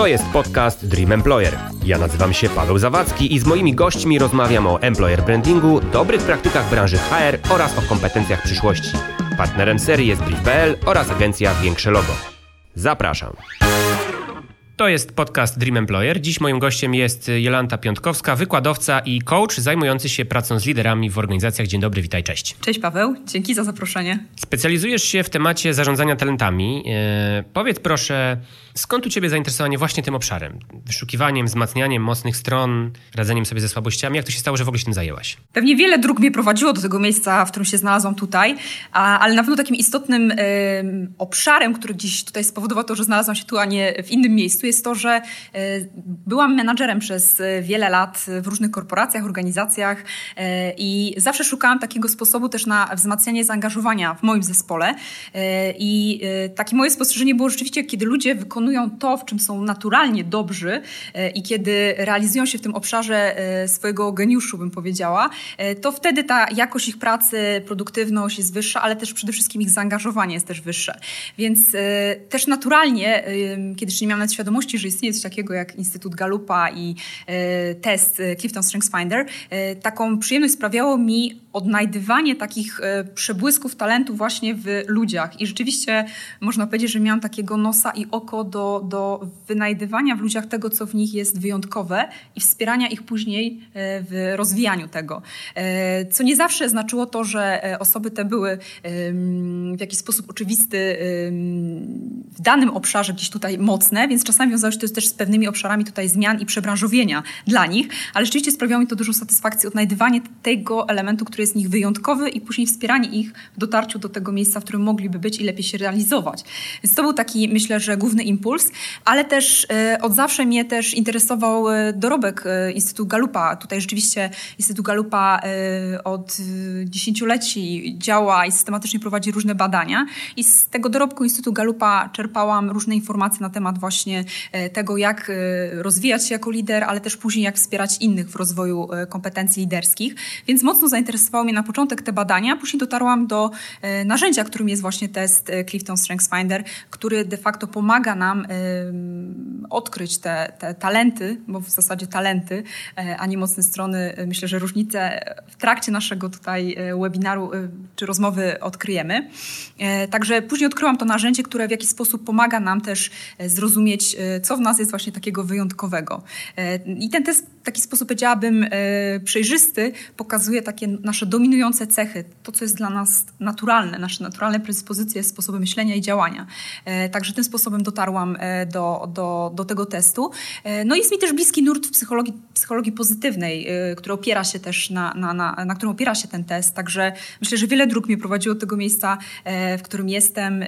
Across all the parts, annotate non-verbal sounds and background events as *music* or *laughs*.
To jest podcast Dream Employer. Ja nazywam się Paweł Zawadzki i z moimi gośćmi rozmawiam o employer brandingu, dobrych praktykach branży HR oraz o kompetencjach przyszłości. Partnerem serii jest Brief.pl oraz agencja Większe Logo. Zapraszam. To jest podcast Dream Employer. Dziś moim gościem jest Jolanta Piątkowska, wykładowca i coach zajmujący się pracą z liderami w organizacjach. Dzień dobry, witaj, cześć. Cześć Paweł, dzięki za zaproszenie. Specjalizujesz się w temacie zarządzania talentami. E, powiedz proszę, skąd u Ciebie zainteresowanie właśnie tym obszarem? Wyszukiwaniem, wzmacnianiem mocnych stron, radzeniem sobie ze słabościami. Jak to się stało, że w ogóle się tym zajęłaś? Pewnie wiele dróg mnie prowadziło do tego miejsca, w którym się znalazłam tutaj, a, ale na pewno takim istotnym obszarem, który dziś tutaj spowodował to, że znalazłam się tu, a nie w innym miejscu, jest to, że e, byłam menadżerem przez e, wiele lat w różnych korporacjach, organizacjach e, i zawsze szukałam takiego sposobu też na wzmacnianie zaangażowania w moim zespole. I takie moje spostrzeżenie było rzeczywiście, kiedy ludzie wykonują to, w czym są naturalnie dobrzy i kiedy realizują się w tym obszarze swojego geniuszu, bym powiedziała, to wtedy ta jakość ich pracy, produktywność jest wyższa, ale też przede wszystkim ich zaangażowanie jest też wyższe. Więc też naturalnie, kiedy jeszcze nie miałam nawet świadomości, że istnieje coś takiego jak Instytut Galupa i e, test e, Clifton Strengths Finder, e, taką przyjemność sprawiało mi odnajdywanie takich przebłysków talentu właśnie w ludziach. I rzeczywiście można powiedzieć, że miałam takiego nosa i oko do, do wynajdywania w ludziach tego, co w nich jest wyjątkowe i wspierania ich później w rozwijaniu tego. Co nie zawsze znaczyło to, że osoby te były w jakiś sposób oczywisty w danym obszarze gdzieś tutaj mocne, więc czasami wiązało się to też z pewnymi obszarami tutaj zmian i przebranżowienia dla nich, ale rzeczywiście sprawiało mi to dużo satysfakcji, odnajdywanie tego elementu, który jest z nich wyjątkowy i później wspieranie ich w dotarciu do tego miejsca, w którym mogliby być i lepiej się realizować. Więc to był taki, myślę, że główny impuls, ale też e, od zawsze mnie też interesował e, dorobek e, Instytutu Galupa. Tutaj rzeczywiście Instytut Galupa od dziesięcioleci działa i systematycznie prowadzi różne badania i z tego dorobku Instytutu Galupa czerpałam różne informacje na temat właśnie tego, jak e, rozwijać się jako lider, ale też później jak wspierać innych w rozwoju e, kompetencji liderskich. Więc mocno zainteresowało mnie na początek te badania, później dotarłam do e, narzędzia, którym jest właśnie test Clifton Strengths Finder, który de facto pomaga nam odkryć te, te talenty, bo w zasadzie talenty, a nie mocne strony. Myślę, że różnice w trakcie naszego tutaj webinaru czy rozmowy odkryjemy. Także później odkryłam to narzędzie, które w jakiś sposób pomaga nam też zrozumieć, co w nas jest właśnie takiego wyjątkowego. E, I ten test taki sposób, powiedziałabym, e, przejrzysty, pokazuje takie nasze dominujące cechy, to, co jest dla nas naturalne, nasze naturalne predyspozycje, sposoby myślenia i działania. E, także tym sposobem dotarłam do, do, do tego testu. No jest mi też bliski nurt w psychologii, psychologii pozytywnej, który opiera się też na, na, na, na którym opiera się ten test. Także myślę, że wiele dróg mnie prowadziło do tego miejsca, w którym jestem,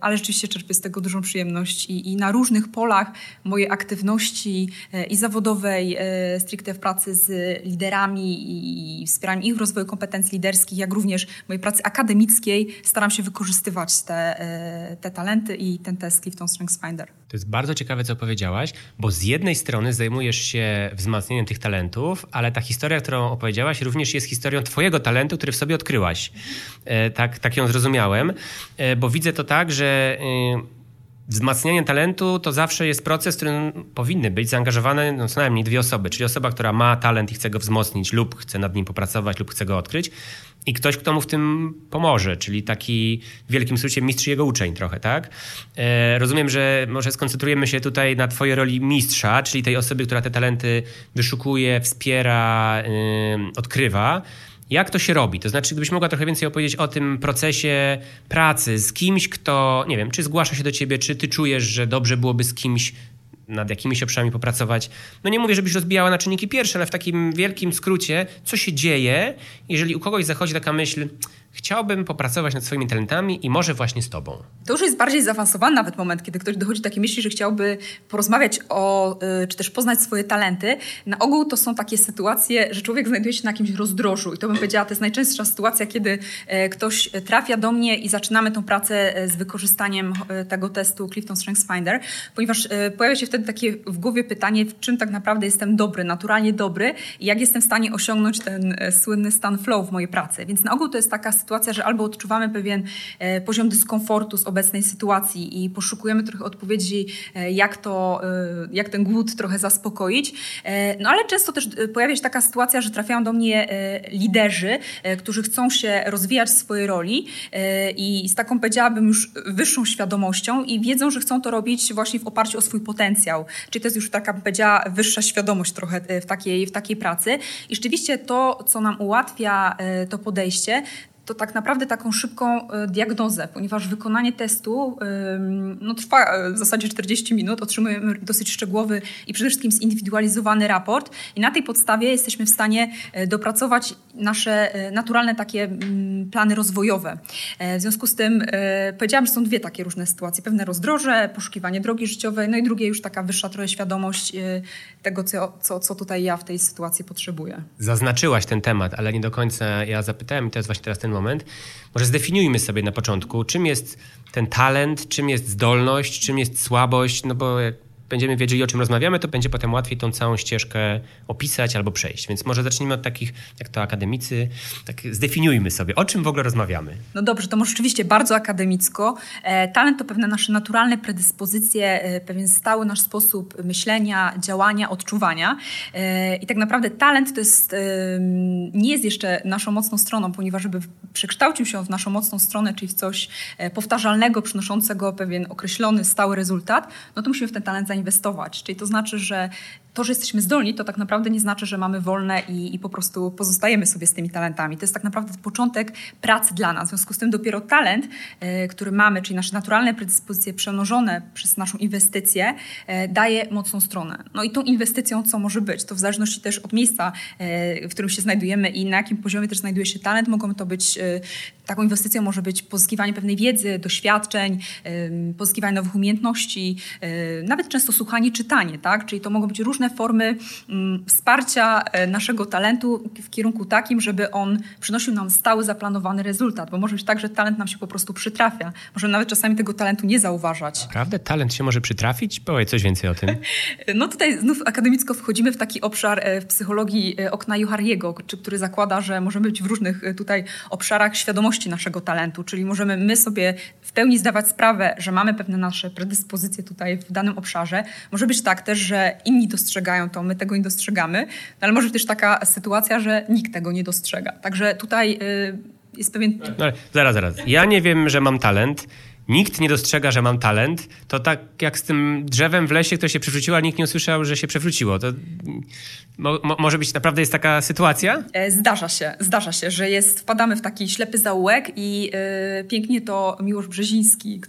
ale rzeczywiście czerpię z tego dużą przyjemność i, i na różnych polach mojej aktywności e, i zawodowej, e, stricte w pracy z liderami i wspieraniem ich rozwoju kompetencji liderskich, jak również mojej pracy akademickiej staram się wykorzystywać te, e, te talenty i ten test Clifton Strengths Finder. To jest bardzo ciekawe, co powiedziałaś, bo z jednej strony zajmujesz się wzmacnianiem tych talentów, ale ta historia, którą opowiedziałaś, również jest historią Twojego talentu, który w sobie odkryłaś. Tak, tak ją zrozumiałem, bo widzę to tak, że wzmacnianie talentu to zawsze jest proces, w którym powinny być zaangażowane no, co najmniej dwie osoby, czyli osoba, która ma talent i chce go wzmocnić lub chce nad nim popracować lub chce go odkryć i ktoś, kto mu w tym pomoże, czyli taki w wielkim skrócie mistrz jego uczeń trochę, tak? E, rozumiem, że może skoncentrujemy się tutaj na twojej roli mistrza, czyli tej osoby, która te talenty wyszukuje, wspiera, e, odkrywa. Jak to się robi? To znaczy, gdybyś mogła trochę więcej opowiedzieć o tym procesie pracy z kimś, kto, nie wiem, czy zgłasza się do ciebie, czy ty czujesz, że dobrze byłoby z kimś nad jakimiś obszarami popracować. No nie mówię, żebyś rozbijała na czynniki pierwsze, ale w takim wielkim skrócie, co się dzieje, jeżeli u kogoś zachodzi taka myśl, chciałbym popracować nad swoimi talentami i może właśnie z tobą. To już jest bardziej zaawansowany nawet moment, kiedy ktoś dochodzi do takiej myśli, że chciałby porozmawiać o, y, czy też poznać swoje talenty. Na ogół to są takie sytuacje, że człowiek znajduje się na jakimś rozdrożu i to bym powiedziała, to jest najczęstsza sytuacja, kiedy e, ktoś trafia do mnie i zaczynamy tą pracę e, z wykorzystaniem e, tego testu Clifton Strengths Finder, ponieważ pojawia się wtedy takie w głowie pytanie, w czym tak naprawdę jestem dobry, naturalnie dobry i jak jestem w stanie osiągnąć ten słynny stan flow w mojej pracy. Więc na ogół to jest taka sytuacja, że albo odczuwamy pewien e, poziom dyskomfortu z obecnej sytuacji i poszukujemy trochę odpowiedzi, e, jak to, jak ten głód trochę zaspokoić. No ale często też pojawia się taka sytuacja, że trafiają do mnie liderzy, którzy chcą się rozwijać w swojej roli i z taką powiedziałabym już wyższą świadomością i wiedzą, że chcą to robić właśnie w oparciu o swój potencjał. Czyli to jest już taka, powiedziała, wyższa świadomość trochę w takiej, w takiej pracy. I rzeczywiście to, co nam ułatwia e, to podejście, to tak naprawdę taką szybką e, diagnozę, ponieważ wykonanie testu no, trwa e, w zasadzie 40 minut, otrzymujemy dosyć szczegółowy i przede wszystkim zindywidualizowany raport i na tej podstawie jesteśmy w stanie e, dopracować nasze naturalne takie mm, plany rozwojowe. W związku z tym powiedziałam, że są dwie takie różne sytuacje. Pewne rozdroże, poszukiwanie drogi życiowej, no i drugie już taka wyższa trochę świadomość tego, co, co, co tutaj ja w tej sytuacji potrzebuję. Zaznaczyłaś ten temat, ale nie do końca ja zapytałem i to jest właśnie teraz ten moment, moment. Może zdefiniujmy sobie na początku, czym jest ten talent, czym jest zdolność, czym jest słabość, no bo będziemy wiedzieli, o czym rozmawiamy, to będzie potem łatwiej tą całą ścieżkę opisać albo przejść. Więc może zacznijmy od takich, jak to akademicy, tak zdefiniujmy sobie, o czym w ogóle rozmawiamy. No dobrze, to może rzeczywiście bardzo akademicko. E, talent to pewne nasze naturalne predyspozycje, e, pewien stały nasz sposób myślenia, działania, odczuwania. E, I tak naprawdę talent to jest, nie jest jeszcze naszą mocną stroną, ponieważ żeby przekształcił się w naszą mocną stronę, czyli w coś powtarzalnego, przynoszącego pewien określony, stały rezultat, no to musimy w ten talent zainwestować zainwestować. Czyli to znaczy, że to, że jesteśmy zdolni, to tak naprawdę nie znaczy, że mamy wolne i, i, po prostu pozostajemy sobie z tymi talentami. To jest tak naprawdę początek pracy dla nas. W związku z tym dopiero talent, y, który mamy, czyli nasze naturalne predyspozycje przemnożone przez naszą inwestycję, y, daje mocną stronę. No i tą inwestycją co może być? To w zależności też od miejsca, y, w którym się znajdujemy i na jakim poziomie też znajduje się talent, mogą to być, taką inwestycją może być pozyskiwanie pewnej wiedzy, doświadczeń, pozyskiwanie nowych umiejętności, nawet często słuchanie, czytanie, tak? Czyli to mogą być różne różne formy mm, wsparcia e, naszego talentu w kierunku takim, żeby on przynosił nam stały, zaplanowany rezultat. Bo może być tak, że talent nam się po prostu przytrafia. Może nawet czasami tego talentu nie zauważać. Naprawdę? Talent się może przytrafić? Powiedz coś więcej o tym. *laughs* No tutaj znów akademicko wchodzimy w taki obszar e, w psychologii e, okna Johariego, który zakłada, że możemy być w różnych tutaj obszarach świadomości naszego talentu, czyli możemy my sobie w pełni zdawać sprawę, że mamy pewne nasze predyspozycje tutaj w danym obszarze. Może być tak też, że inni dostrzegają dostrzegają to, my tego nie dostrzegamy, no ale może być też taka sytuacja, że nikt tego nie dostrzega. Także tutaj y, jest pewien... No, zaraz, zaraz. Ja nie wiem, że mam talent, nikt nie dostrzega, że mam talent, to tak jak z tym drzewem w lesie, które się przewróciło, a nikt nie usłyszał, że się przewróciło. To mo, mo, może być, naprawdę jest taka sytuacja? E, zdarza się, zdarza się, że jest, wpadamy w taki ślepy zaułek i yy, pięknie to Miłosz Brzeziński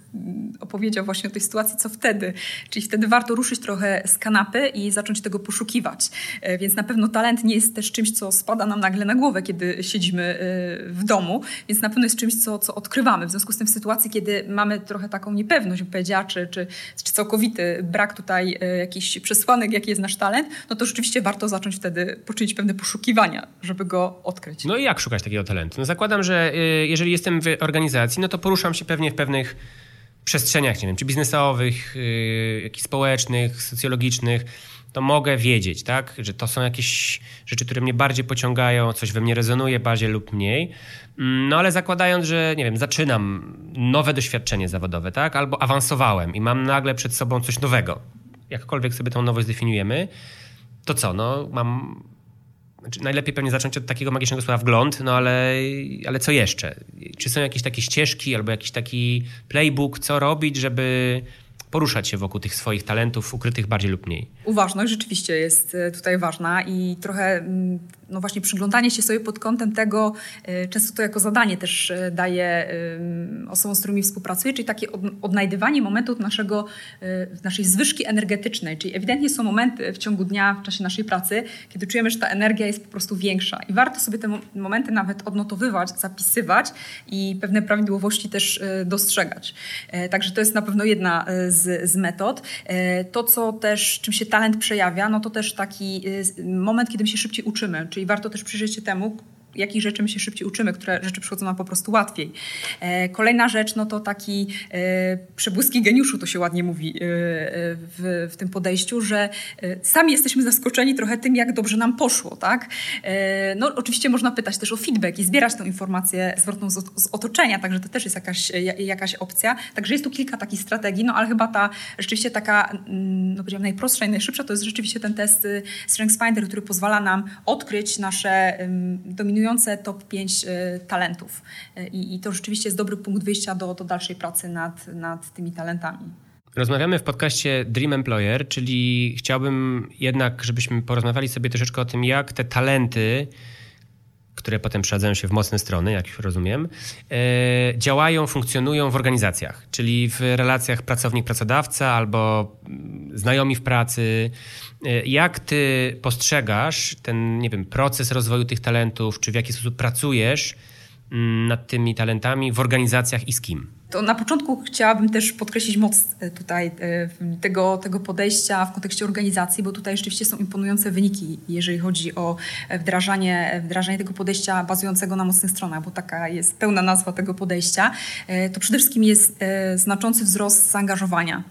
opowiedział właśnie o tej sytuacji, co wtedy. Czyli wtedy warto ruszyć trochę z kanapy i zacząć tego poszukiwać. Yy, więc na pewno talent nie jest też czymś, co spada nam nagle na głowę, kiedy siedzimy yy, w domu, więc na pewno jest czymś, co, co odkrywamy. W związku z tym w sytuacji, kiedy mamy mamy trochę taką niepewność, bym powiedziała, czy, czy, czy całkowity brak tutaj e, jakichś przesłanek, jaki jest nasz talent, no to rzeczywiście warto zacząć wtedy poczynić pewne poszukiwania, żeby go odkryć. No i jak szukać takiego talentu? No zakładam, że e, jeżeli jestem w organizacji, no to poruszam się pewnie w pewnych przestrzeniach, nie wiem, czy biznesowych, yy, jakichś społecznych, socjologicznych, to mogę wiedzieć, tak, że to są jakieś rzeczy, które mnie bardziej pociągają, coś we mnie rezonuje bardziej lub mniej. Mm, no ale zakładając, że nie wiem, zaczynam nowe doświadczenie zawodowe, tak, albo awansowałem i mam nagle przed sobą coś nowego, jakkolwiek sobie tą nowość zdefiniujemy, to co, no mam znaczy, najlepiej pewnie zacząć od takiego magicznego słowa wgląd, no ale, ale co jeszcze? Czy są jakieś takie ścieżki albo jakiś taki playbook, co robić, żeby poruszać się wokół tych swoich talentów ukrytych bardziej lub mniej? Uważność rzeczywiście jest e, tutaj ważna i trochę mm, no właśnie przyglądanie się sobie pod kątem tego, e, często to jako zadanie też e, daje osobom, z którymi współpracuję, czyli takie odnajdywanie momentów naszego, naszej zwyżki energetycznej, czyli ewidentnie są momenty w ciągu dnia, w czasie naszej pracy, kiedy czujemy, że ta energia jest po prostu większa i warto sobie te momenty nawet odnotowywać, zapisywać i pewne prawidłowości też dostrzegać. Także to jest na pewno jedna z, z metod. To, co też, czym się talent przejawia, no to też taki moment, kiedy my się szybciej uczymy, czyli warto też przyjrzeć się temu, jakich rzeczy my się szybciej uczymy, które rzeczy przychodzą nam po prostu łatwiej. E, kolejna rzecz, no to taki e, przebłyski geniuszu, to się ładnie mówi e, w, w tym podejściu, że sami jesteśmy zaskoczeni trochę tym, jak dobrze nam poszło, tak? No oczywiście można pytać też o feedback i zbierać tę informację zwrotną z, z otoczenia, także to też jest jakaś, jakaś opcja. Także jest tu kilka takich strategii, no ale chyba ta rzeczywiście taka, mm, no powiedziałam, najprostsza i najszybsza to jest rzeczywiście ten test StrengthsFinder, który pozwala nam odkryć nasze dominujące dominujące top 5 y, talentów. Y, I, I, to rzeczywiście jest dobry punkt wyjścia do, do dalszej pracy nad, nad tymi talentami. Rozmawiamy w podcaście Dream Employer, czyli chciałbym jednak, żebyśmy porozmawiali sobie troszeczkę o tym, jak te talenty, które potem przeradzają się w mocne strony, jak już rozumiem, e, działają, funkcjonują w organizacjach, czyli w relacjach pracownik-pracodawca albo znajomi w pracy, E, jak ty postrzegasz ten, nie wiem, proces rozwoju tych talentów, czy w jaki sposób pracujesz nad tymi talentami w organizacjach i z kim? To na początku chciałabym też podkreślić moc e, tutaj e, tego, tego podejścia w kontekście organizacji, bo tutaj rzeczywiście są imponujące wyniki, jeżeli chodzi o wdrażanie, wdrażanie tego podejścia bazującego na mocnych stronach, bo taka jest pełna nazwa tego podejścia. E, to przede wszystkim jest znaczący wzrost zaangażowania,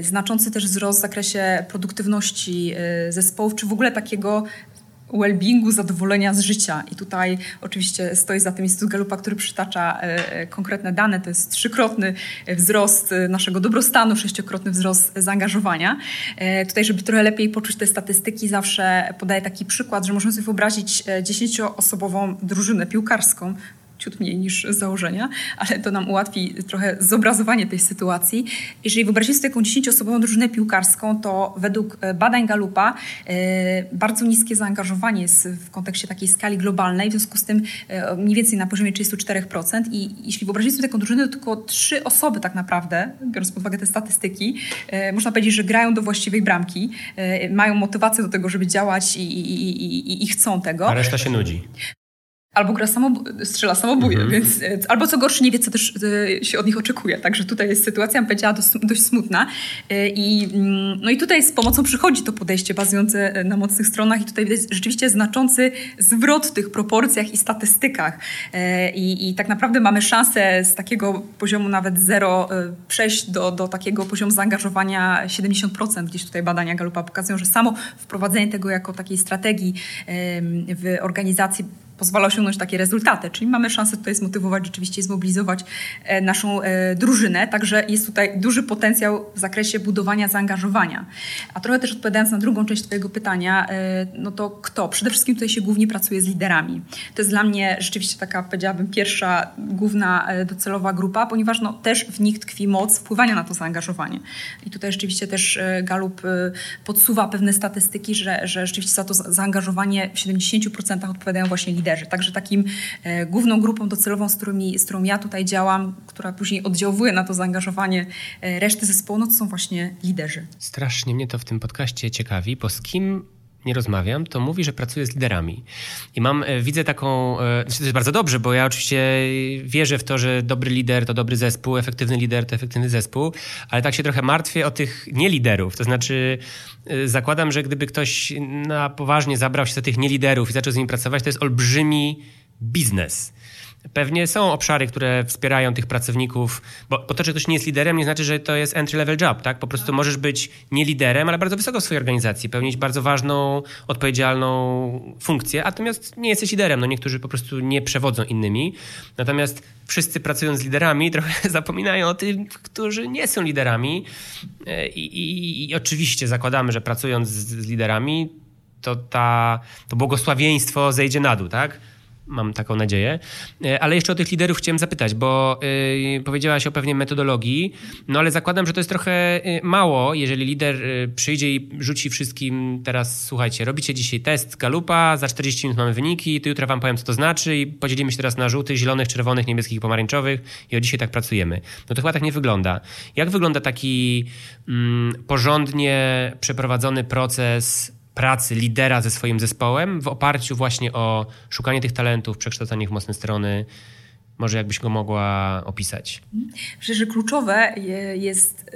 znaczący też wzrost w zakresie produktywności zespołów, czy w ogóle takiego well-beingu, zadowolenia z życia. I tutaj oczywiście stoi za tym Instytut Galupa, który przytacza e, e, konkretne dane. To jest trzykrotny wzrost e, naszego dobrostanu, sześciokrotny wzrost zaangażowania. Tutaj, żeby trochę lepiej poczuć te statystyki, zawsze podaję taki przykład, że możemy sobie wyobrazić dziesięcioosobową drużynę piłkarską, ciut mniej niż z założenia, ale to nam ułatwi trochę zobrazowanie tej sytuacji. Jeżeli wyobrazimy sobie taką 10-osobową drużynę piłkarską, to według e, badań Galupa e, bardzo niskie zaangażowanie jest w kontekście takiej skali globalnej, w związku z tym e, mniej więcej na poziomie 34% i jeśli wyobrazimy sobie taką drużynę, to tylko trzy osoby tak naprawdę, biorąc pod uwagę te statystyki, można powiedzieć, że grają do właściwej bramki, mają motywację do tego, żeby działać i, i, i, i chcą tego. A reszta się nudzi albo gra samob strzela samobuje, mhm. więc e, albo co gorsze nie wie, co też e, się od nich oczekuje. Także tutaj jest sytuacja, bym powiedziała, dość smutna. E, I, mm, no i tutaj z pomocą przychodzi to podejście bazujące na mocnych stronach i tutaj widać rzeczywiście znaczący zwrot w tych proporcjach i statystykach. I, i tak naprawdę mamy szansę z takiego poziomu nawet zero przejść do, do takiego poziomu zaangażowania 70%. Gdzieś tutaj badania Galupa pokazują, że samo wprowadzenie tego jako takiej strategii w organizacji pozwala osiągnąć takie rezultaty. Czyli mamy szansę tutaj zmotywować rzeczywiście zmobilizować e, naszą e, drużynę. Także jest tutaj duży potencjał w zakresie budowania zaangażowania. A trochę też odpowiadając na drugą część Twojego pytania, e, no to kto? Przede wszystkim tutaj się głównie pracuje z liderami. To jest dla mnie rzeczywiście taka, powiedziałabym, pierwsza główna docelowa grupa, ponieważ no, też w nich tkwi moc wpływania na to zaangażowanie. I tutaj rzeczywiście też Galup podsuwa pewne statystyki, że, że rzeczywiście za to zaangażowanie w 70% odpowiadają właśnie liderzy liderzy. Także takim e, główną grupą docelową, z, którymi, z którą ja tutaj działam, która później oddziałuje na to zaangażowanie e, reszty zespołu, no to są właśnie liderzy. Strasznie mnie to w tym podcaście ciekawi, bo z kim nie rozmawiam, to mówi, że pracuje z liderami. I mam, e, widzę taką, znaczy to jest bardzo dobrze, bo ja oczywiście wierzę w to, że dobry lider to dobry zespół, efektywny lider to efektywny zespół, ale tak się trochę martwię o tych nieliderów. To znaczy zakładam, że gdyby ktoś na poważnie zabrał się za tych nieliderów i zaczął z nimi pracować, to jest olbrzymi biznes. Pewnie są obszary, które wspierają tych pracowników, bo, bo to, że ktoś nie jest liderem, nie znaczy, że to jest entry-level job, tak? Po prostu możesz być nie liderem, ale bardzo wysoko w swojej organizacji, pełnić bardzo ważną, odpowiedzialną funkcję, natomiast nie jesteś liderem. No niektórzy po prostu nie przewodzą innymi. Natomiast wszyscy pracując z liderami *laughs* trochę zapominają o tych, którzy nie są liderami. E, I, i, i oczywiście zakładamy, że pracując z, z liderami, to ta, to błogosławieństwo zejdzie na dół, tak? Mam taką nadzieję. E, ale jeszcze o tych liderów chciałem zapytać, bo yy, powiedziałaś o pewnej metodologii, no ale zakładam, że to jest trochę y, mało, jeżeli lider przyjdzie i rzuci wszystkim teraz, słuchajcie, robicie dzisiaj test Galupa, za 40 minut mamy wyniki, to jutro wam powiem, co to znaczy i podzielimy się teraz na żółtych, zielonych, czerwonych, niebieskich i pomarańczowych i od dzisiaj tak pracujemy. No to chyba tak nie wygląda. Jak wygląda taki mm, porządnie przeprowadzony proces pracy lidera ze swoim zespołem w oparciu właśnie o szukanie tych talentów, przekształcanie ich w mocne strony. Może jakbyś go mogła opisać? Myślę, że kluczowe jest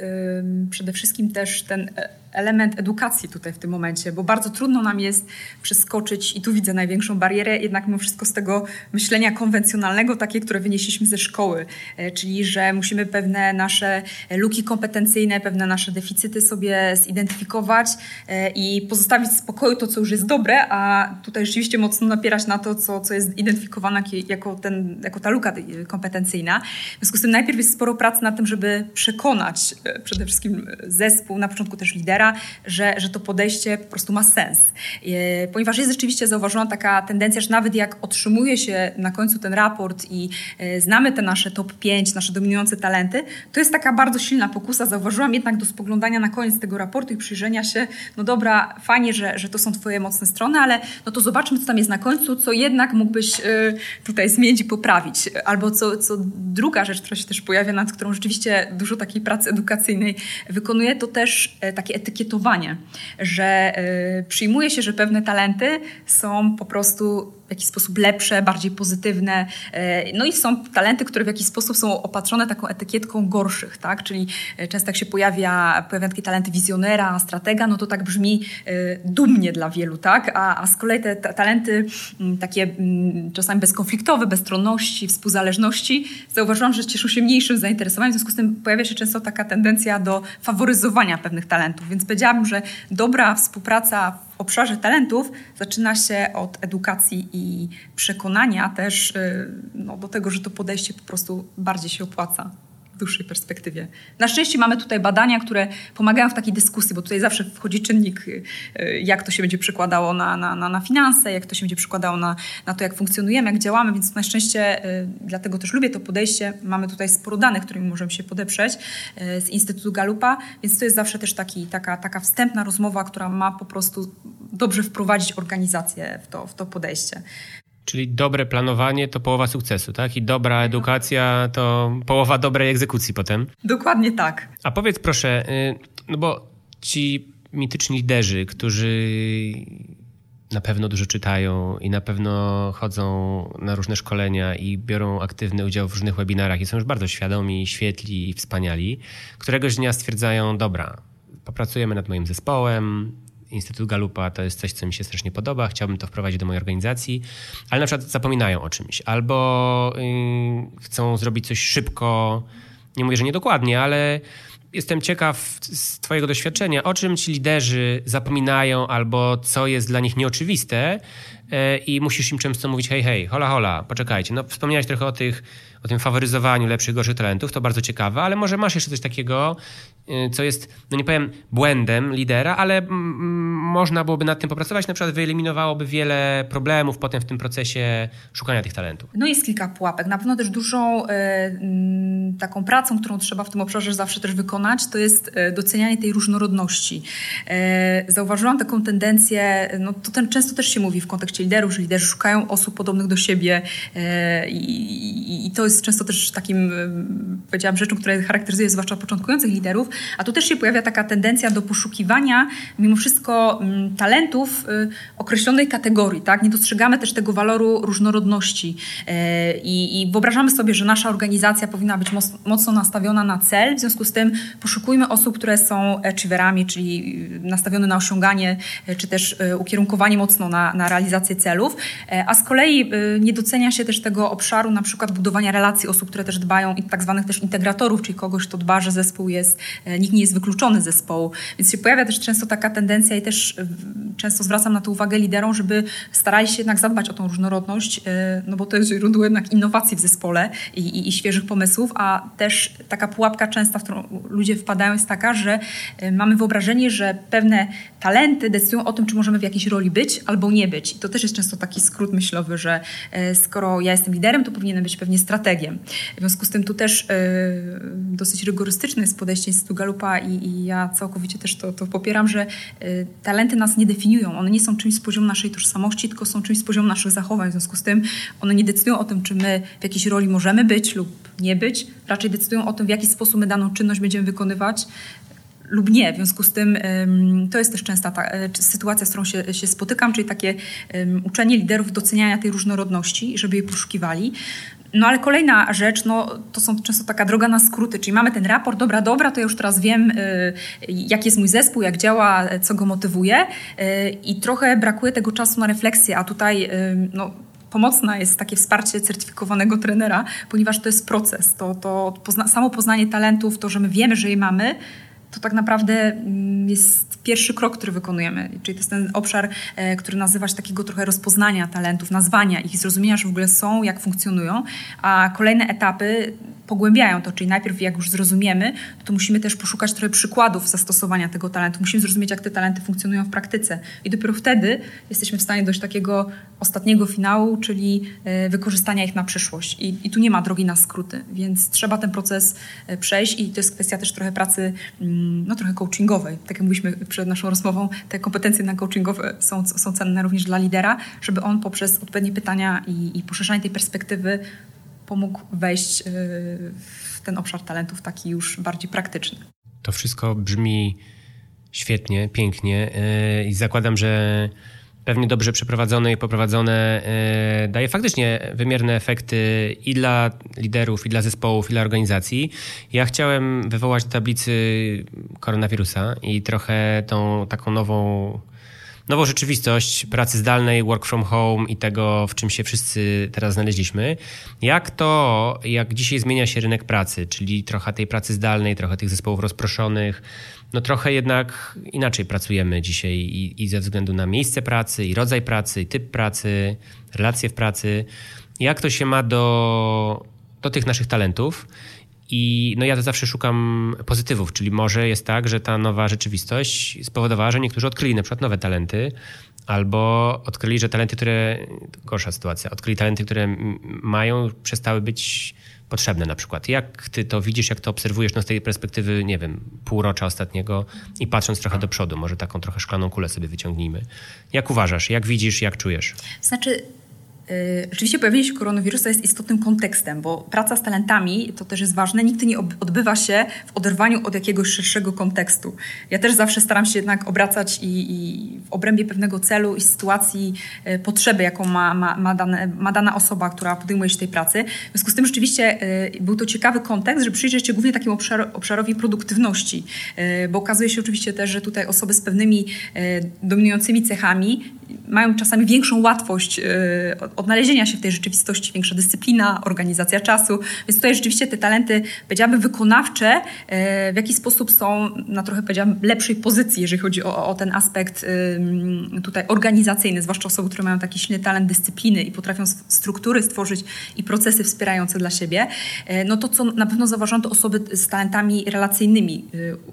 przede wszystkim też ten e, element edukacji tutaj w tym momencie, bo bardzo trudno nam jest przeskoczyć i tu widzę największą barierę, jednak mimo wszystko z tego myślenia konwencjonalnego, takie, które wynieśliśmy ze szkoły, e, czyli że musimy pewne nasze luki kompetencyjne, pewne nasze deficyty sobie zidentyfikować e, i pozostawić w spokoju to, co już jest dobre, a tutaj rzeczywiście mocno napierać na to, co, co jest identyfikowane jako, ten, jako ta luka kompetencyjna. W związku z tym najpierw jest sporo pracy nad tym, żeby przekonać e, przede wszystkim zespół, na początku też lidera, że, że to podejście po prostu ma sens. E, ponieważ jest rzeczywiście zauważona taka tendencja, że nawet jak otrzymuje się na końcu ten raport i e, znamy te nasze top 5, nasze dominujące talenty, to jest taka bardzo silna pokusa. Zauważyłam jednak do spoglądania na koniec tego raportu i przyjrzenia się, no dobra, fajnie, że, że to są twoje mocne strony, ale no to zobaczmy, co tam jest na końcu, co jednak mógłbyś tutaj zmienić i poprawić. Albo co, co druga rzecz, która się też pojawia, nad którą rzeczywiście dużo takiej pracy edukacyjnej wykonuje, to też e, takie etykietowanie, że e, przyjmuje się, że pewne talenty są po prostu w jakiś sposób lepsze, bardziej pozytywne. E, no i są talenty, które w jakiś sposób są opatrzone taką etykietką gorszych, tak? Czyli często jak się pojawia, pojawia takie talenty wizjonera, stratega, no to tak brzmi dumnie dla wielu, tak? A, a z kolei te talenty takie czasami bezkonfliktowe, bezstronności, współzależności, zauważyłam, że cieszą się mniejszym zainteresowaniem, w związku z tym pojawia się często taka tendencja do faworyzowania pewnych talentów. Więc powiedziałabym, że dobra współpraca obszarze talentów zaczyna się od edukacji i przekonania też y, no, do tego, że to podejście po prostu bardziej się opłaca dłuższej perspektywie. Na szczęście mamy tutaj badania, które pomagają w takiej dyskusji, bo tutaj zawsze wchodzi czynnik, y, jak to się będzie przekładało na, na, na, na finanse, jak to się będzie przekładało na, na to, jak funkcjonujemy, jak działamy, więc na szczęście y, dlatego też lubię to podejście. Mamy tutaj sporo danych, którymi możemy się podeprzeć y, z Instytutu Galupa, więc to jest zawsze też taki, taka, taka wstępna rozmowa, która ma po prostu dobrze wprowadzić organizację w to, w to podejście. Czyli dobre planowanie to połowa sukcesu, tak? I dobra edukacja to połowa dobrej egzekucji potem. Dokładnie tak. A powiedz proszę, y, no bo ci mityczni liderzy, którzy na pewno dużo czytają i na pewno chodzą na różne szkolenia i biorą aktywny udział w różnych webinarach i są już bardzo świadomi, świetli i wspaniali, któregoś dnia stwierdzają, dobra, popracujemy nad moim zespołem, Instytut Galupa to jest coś, co mi się strasznie podoba, chciałbym to wprowadzić do mojej organizacji, ale na przykład zapominają o czymś albo yy, chcą zrobić coś szybko, nie mówię, że niedokładnie, ale jestem ciekaw z Twojego doświadczenia, o czym ci liderzy zapominają albo co jest dla nich nieoczywiste i musisz im często mówić: hej, hej, hola, hola, poczekajcie. No, wspomniałeś trochę o, tych, o tym faworyzowaniu lepszych, gorszych talentów, to bardzo ciekawe, ale może masz jeszcze coś takiego, Y, co jest, no nie powiem błędem lidera, ale można byłoby nad tym popracować, na przykład wyeliminowałoby wiele problemów potem w tym procesie szukania tych talentów. No jest kilka pułapek. Na pewno też dużą y, taką pracą, którą trzeba w tym obszarze zawsze też wykonać, to jest y, docenianie tej różnorodności. Zauważyłam taką tendencję, no to ten często też się mówi w kontekście liderów, że liderzy szukają osób podobnych do siebie i, i to jest często też takim, powiedziałam, rzeczą, która charakteryzuje zwłaszcza początkujących liderów, a tu też się pojawia taka tendencja do poszukiwania mimo wszystko talentów y, określonej kategorii. Tak? Nie dostrzegamy też tego waloru różnorodności e, i, i wyobrażamy sobie, że nasza organizacja powinna być mocno nastawiona na cel. W związku z tym poszukujmy osób, które są achieverami, czyli nastawione na osiąganie, e, czy też e, ukierunkowanie mocno na, na realizację celów. A z kolei nie docenia się też tego obszaru na przykład budowania relacji osób, które też dbają i tak zwanych też integratorów, czyli kogoś, kto dba, że zespół jest E, nikt nie jest wykluczony z zespołu. Więc się pojawia też często taka tendencja i też e, często zwracam na to uwagę liderom, żeby starali się jednak zadbać o tą różnorodność, e, no bo to jest źródło jednak innowacji w zespole i, i, i świeżych pomysłów, a też taka pułapka częsta, w którą ludzie wpadają jest taka, że mamy wyobrażenie, że pewne talenty decydują o tym, czy możemy w jakiejś roli być albo nie być. I to też jest często taki skrót myślowy, że skoro ja jestem liderem, to powinienem być pewnie strategiem. W związku z tym tu też dosyć rygorystyczne jest podejście Instytutu Galupa i, i ja całkowicie też to, to popieram, że y, talenty nas nie definiują. One nie są czymś z poziomu naszej tożsamości, tylko są czymś z poziomu naszych zachowań. W związku z tym one nie decydują o tym, czy my w jakiejś roli możemy być lub nie być. Raczej decydują o tym, w jaki sposób my daną czynność będziemy wykonywać lub nie. W związku z tym to jest też częsta ta, sytuacja, z którą się, się spotykam, czyli takie uczenie liderów doceniania tej różnorodności, żeby jej poszukiwali. No ale kolejna rzecz, no, to są często taka droga na skróty, czyli mamy ten raport, dobra, dobra, to ja już teraz wiem, y, jaki jest mój zespół, jak działa, co go motywuje i trochę brakuje tego czasu na refleksję, a tutaj no, pomocne jest takie wsparcie certyfikowanego trenera, ponieważ to jest proces, to, to pozna samo poznanie talentów, to, że my wiemy, że je mamy, to tak naprawdę mm, jest pierwszy krok, który wykonujemy. Czyli to jest ten obszar, e, który nazywa się takiego trochę rozpoznania talentów, nazwania ich, zrozumienia, że w ogóle są, jak funkcjonują, a kolejne etapy pogłębiają to, czyli najpierw jak już zrozumiemy, to musimy też poszukać trochę przykładów zastosowania tego talentu. Musimy zrozumieć, jak te talenty funkcjonują w praktyce. I dopiero wtedy jesteśmy w stanie dojść do takiego ostatniego finału, czyli e, wykorzystania ich na przyszłość. I, I, tu nie ma drogi na skróty, więc trzeba ten proces e, przejść i to jest kwestia też trochę pracy, mm, no trochę coachingowej. Tak jak mówiliśmy przed naszą rozmową, te kompetencje na coachingowe są, są cenne również dla lidera, żeby on poprzez odpowiednie pytania i, i poszerzanie tej perspektywy pomógł wejść y, w ten obszar talentów taki już bardziej praktyczny. To wszystko brzmi świetnie, pięknie y, i zakładam, że pewnie dobrze przeprowadzone i poprowadzone y, daje faktycznie wymierne efekty i dla liderów, i dla zespołów, i dla organizacji. Ja chciałem wywołać tablicy koronawirusa i trochę tą taką nową nową rzeczywistość pracy zdalnej, work from home i tego, w czym się wszyscy teraz znaleźliśmy. Jak to, jak dzisiaj zmienia się rynek pracy, czyli trochę tej pracy zdalnej, trochę tych zespołów rozproszonych, no trochę jednak inaczej pracujemy dzisiaj i, i ze względu na miejsce pracy, i rodzaj pracy, i typ pracy, relacje w pracy. Jak to się ma do, do tych naszych talentów i no ja to zawsze szukam pozytywów, czyli może jest tak, że ta nowa rzeczywistość spowodowała, że niektórzy odkryli na przykład nowe talenty, albo odkryli, że talenty, które, gorsza sytuacja, odkryli talenty, które mają, przestały być potrzebne na przykład. Jak ty to widzisz, jak to obserwujesz no z tej perspektywy, nie wiem, półrocza ostatniego i patrząc trochę do przodu, może taką trochę szklaną kulę sobie wyciągnijmy. Jak uważasz, jak widzisz, jak czujesz? Znaczy, Y, rzeczywiście pojawienie się koronawirusa jest istotnym kontekstem, bo praca z talentami, to też jest ważne, nigdy nie odbywa się w oderwaniu od jakiegoś szerszego kontekstu. Ja też zawsze staram się jednak obracać i, i w obrębie pewnego celu i sytuacji y, potrzeby, jaką ma, ma, ma, dane, ma dana osoba, która podejmuje się tej pracy. W związku z tym rzeczywiście y, był to ciekawy kontekst, że przyjrzeć się głównie takiemu obszar, obszarowi produktywności, bo okazuje się oczywiście też, że tutaj osoby z pewnymi dominującymi cechami mają czasami większą łatwość odnalezienia się w tej rzeczywistości, większa dyscyplina, organizacja czasu. Więc tutaj rzeczywiście te talenty, powiedziałabym, wykonawcze e, w jakiś sposób są na trochę, powiedziałabym, lepszej pozycji, jeżeli chodzi o, o ten aspekt tutaj organizacyjny, zwłaszcza osoby, które mają taki silny talent dyscypliny i potrafią struktury stworzyć i procesy wspierające dla siebie. E, no to, co na pewno zauważam, to osoby z talentami relacyjnymi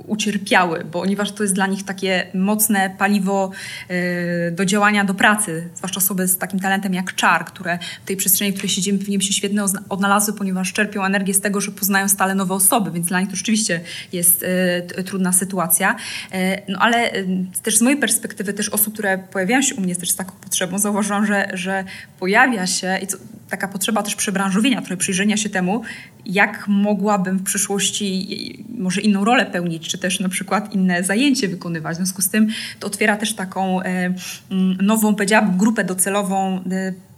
ucierpiały, ponieważ to jest dla nich takie mocne paliwo do działania, do pracy, zwłaszcza osoby z takim talentem jak czar, które w tej przestrzeni, w której siedzimy, w nim się świetnie odnalazły, ponieważ czerpią energię z tego, że poznają stale nowe osoby, więc dla nich to rzeczywiście jest e, trudna sytuacja. E, no ale e, też z mojej perspektywy, też osób, które pojawiają się u mnie też z taką potrzebą, zauważyłam, że, że pojawia się i co, taka potrzeba też przebranżowienia, trochę przyjrzenia się temu, jak mogłabym w przyszłości może inną rolę pełnić, czy też na przykład inne zajęcie wykonywać. W związku z tym to otwiera też taką nową, powiedziałabym, grupę docelową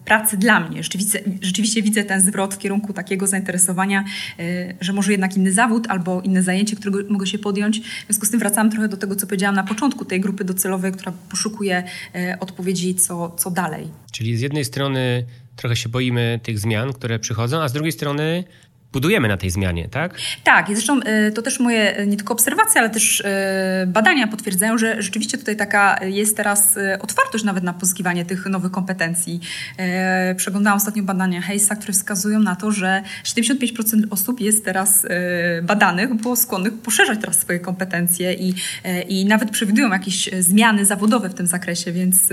pracy dla mnie. Rzeczywiście, rzeczywiście widzę ten zwrot w kierunku takiego zainteresowania, e, że może jednak inny zawód albo inne zajęcie, którego mogę się podjąć. W związku z tym wracam trochę do tego, co powiedziałam na początku tej grupy docelowej, która poszukuje e, odpowiedzi, co, co dalej. Czyli z jednej strony trochę się boimy tych zmian, które przychodzą, a z drugiej strony budujemy na tej zmianie, tak? Tak, i zresztą y, to też moje y, nie tylko obserwacje, ale też y, badania potwierdzają, że rzeczywiście tutaj taka jest teraz otwartość nawet na pozyskiwanie tych nowych kompetencji. Przeglądałam ostatnio badania Hayesa, które wskazują na to, że 75% osób jest teraz badanych, było skłonnych poszerzać teraz swoje kompetencje i, i nawet przewidują jakieś zmiany zawodowe w tym zakresie, więc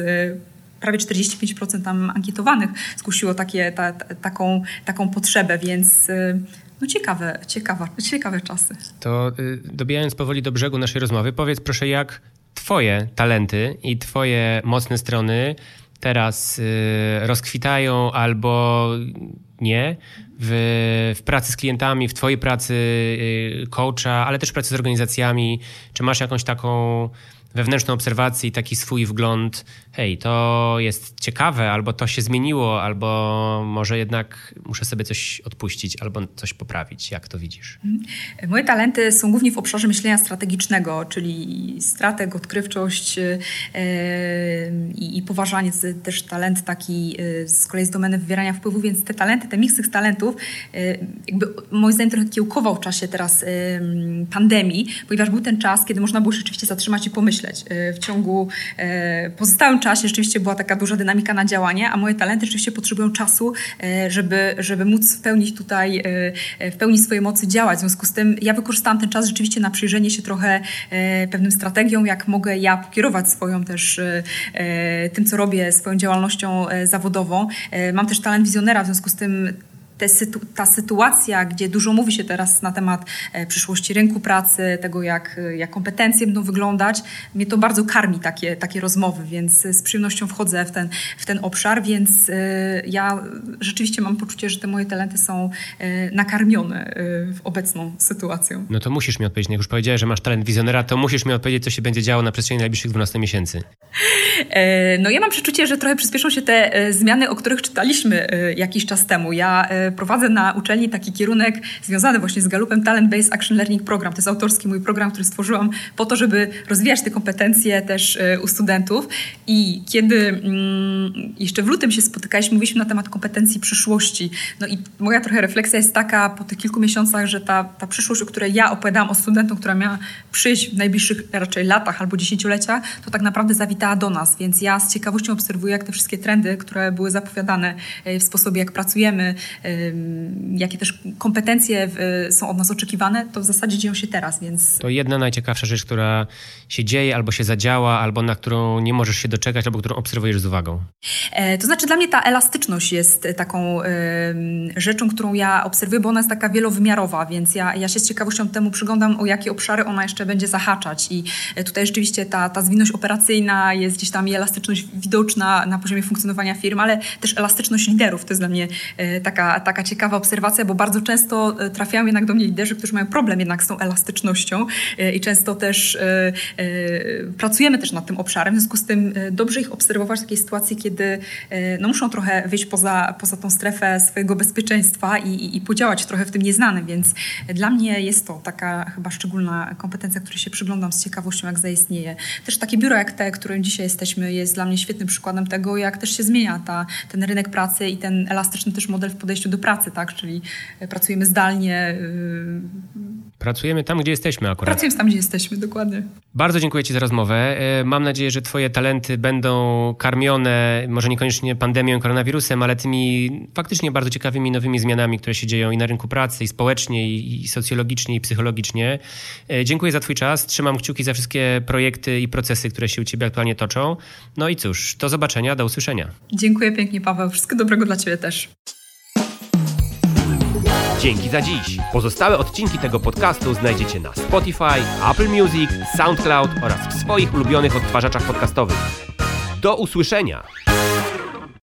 prawie 45% tam ankietowanych zgłosiło takie, ta, ta, taką, taką potrzebę, więc y, no ciekawe, ciekawe, ciekawe czasy. To y, dobijając powoli do brzegu naszej rozmowy, powiedz proszę, jak twoje talenty i twoje mocne strony teraz y, rozkwitają albo nie w, w pracy z klientami, w twojej pracy coacha, ale też pracy z organizacjami? Czy masz jakąś taką wewnętrzną obserwację i taki swój wgląd, hej, to jest ciekawe, albo to się zmieniło, albo może jednak muszę sobie coś odpuścić, albo coś poprawić. Jak to widzisz? Mhm. Moje talenty są głównie w obszarze myślenia strategicznego, czyli strateg, odkrywczość yy, i poważanie. Też talent taki yy, z kolei z domeny wywierania wpływu, więc te talenty, te miks talentów yy, jakby moim zdaniem trochę kiełkował w czasie teraz pandemii, ponieważ był ten czas, kiedy można było rzeczywiście zatrzymać i pomyśleć, myśleć. Y, w ciągu y, pozostałym czasie rzeczywiście była taka duża dynamika na działanie, a moje talenty rzeczywiście potrzebują czasu, y, żeby, żeby móc w pełni tutaj, w pełni swojej mocy działać. W związku z tym ja wykorzystałam ten czas rzeczywiście na przyjrzenie się trochę pewnym strategią, jak mogę ja pokierować swoją też tym, co robię, swoją działalnością zawodową. Mam też talent wizjonera, w związku z tym sytu, ta sytuacja, gdzie dużo mówi się teraz na temat e, przyszłości rynku pracy, tego jak, jak kompetencje będą wyglądać, mnie to bardzo karmi takie, takie rozmowy, więc z przyjemnością wchodzę w ten, w ten obszar, więc e, ja rzeczywiście mam poczucie, że te moje talenty są e, nakarmione w obecną sytuacją. No to musisz mi odpowiedzieć, jak już powiedziałeś, że masz talent wizjonera, to musisz mi odpowiedzieć, co się będzie działo na przestrzeni najbliższych 12 miesięcy. No ja mam przeczucie, że trochę przyspieszą się te zmiany, o których czytaliśmy jakiś czas temu. Ja prowadzę na uczelni taki kierunek związany właśnie z Galupem Talent Based Action Learning Program. To jest autorski mój program, który stworzyłam po to, żeby rozwijać te kompetencje też e, u studentów. I kiedy mm, jeszcze w lutym się spotykaliśmy, mówiliśmy na temat kompetencji przyszłości. No i moja trochę refleksja jest taka po tych kilku miesiącach, że ta, ta przyszłość, o której ja opowiadałam o studentom, która miała przyjść w najbliższych raczej latach albo dziesięcioleciach, to tak naprawdę zawitała do nas. Więc ja z ciekawością obserwuję, jak te wszystkie trendy, które były zapowiadane e, w sposobie, jak pracujemy, jakie też kompetencje są od nas oczekiwane, to w zasadzie dzieją się teraz, więc... To jedna najciekawsza rzecz, która się dzieje albo się zadziała, albo na którą nie możesz się doczekać, albo którą obserwujesz z uwagą. E, to znaczy dla mnie ta elastyczność jest taką rzeczą, którą ja obserwuję, bo ona jest taka wielowymiarowa, więc ja, ja się z ciekawością temu przyglądam, o jakie obszary ona jeszcze będzie zahaczać i e, tutaj rzeczywiście ta, ta zwinność operacyjna jest gdzieś tam i elastyczność widoczna na poziomie funkcjonowania firm, ale też elastyczność liderów. To jest dla mnie e, taka, taka ciekawa obserwacja, bo bardzo często e, trafiają jednak do mnie liderzy, którzy mają problem jednak z tą elastycznością e, i często też e, pracujemy też nad tym obszarem. W związku z tym dobrze ich obserwować w takiej sytuacji, kiedy no, muszą trochę wyjść poza, poza tą strefę swojego bezpieczeństwa i, i, podziałać trochę w tym nieznanym, więc dla mnie jest to taka chyba szczególna kompetencja, której się przyglądam z ciekawością, jak zaistnieje. Też takie biuro jak te, którym dzisiaj jesteśmy, jest dla mnie świetnym przykładem tego, jak też się zmienia ta, ten rynek pracy i ten elastyczny też model w podejściu do pracy, tak? Czyli pracujemy zdalnie. Y, pracujemy tam, gdzie jesteśmy akurat. Pracujemy tam, gdzie jesteśmy, dokładnie. Bardzo dziękuję Ci za rozmowę. E, mam nadzieję, że Twoje talenty będą karmione, może niekoniecznie pandemią, koronawirusem, ale tymi faktycznie bardzo ciekawymi nowymi zmianami, które się dzieją i na rynku pracy, i społecznie, i socjologicznie, i psychologicznie. E, dziękuję za Twój czas. Trzymam kciuki za wszystkie projekty i procesy, które się u Ciebie aktualnie toczą. No i cóż, do zobaczenia, do usłyszenia. Dziękuję pięknie, Paweł. Wszystkiego dobrego dla Ciebie też. Dzięki za dziś. Pozostałe odcinki tego podcastu znajdziecie na Spotify, Apple Music, SoundCloud oraz w swoich ulubionych odtwarzaczach podcastowych. Do usłyszenia!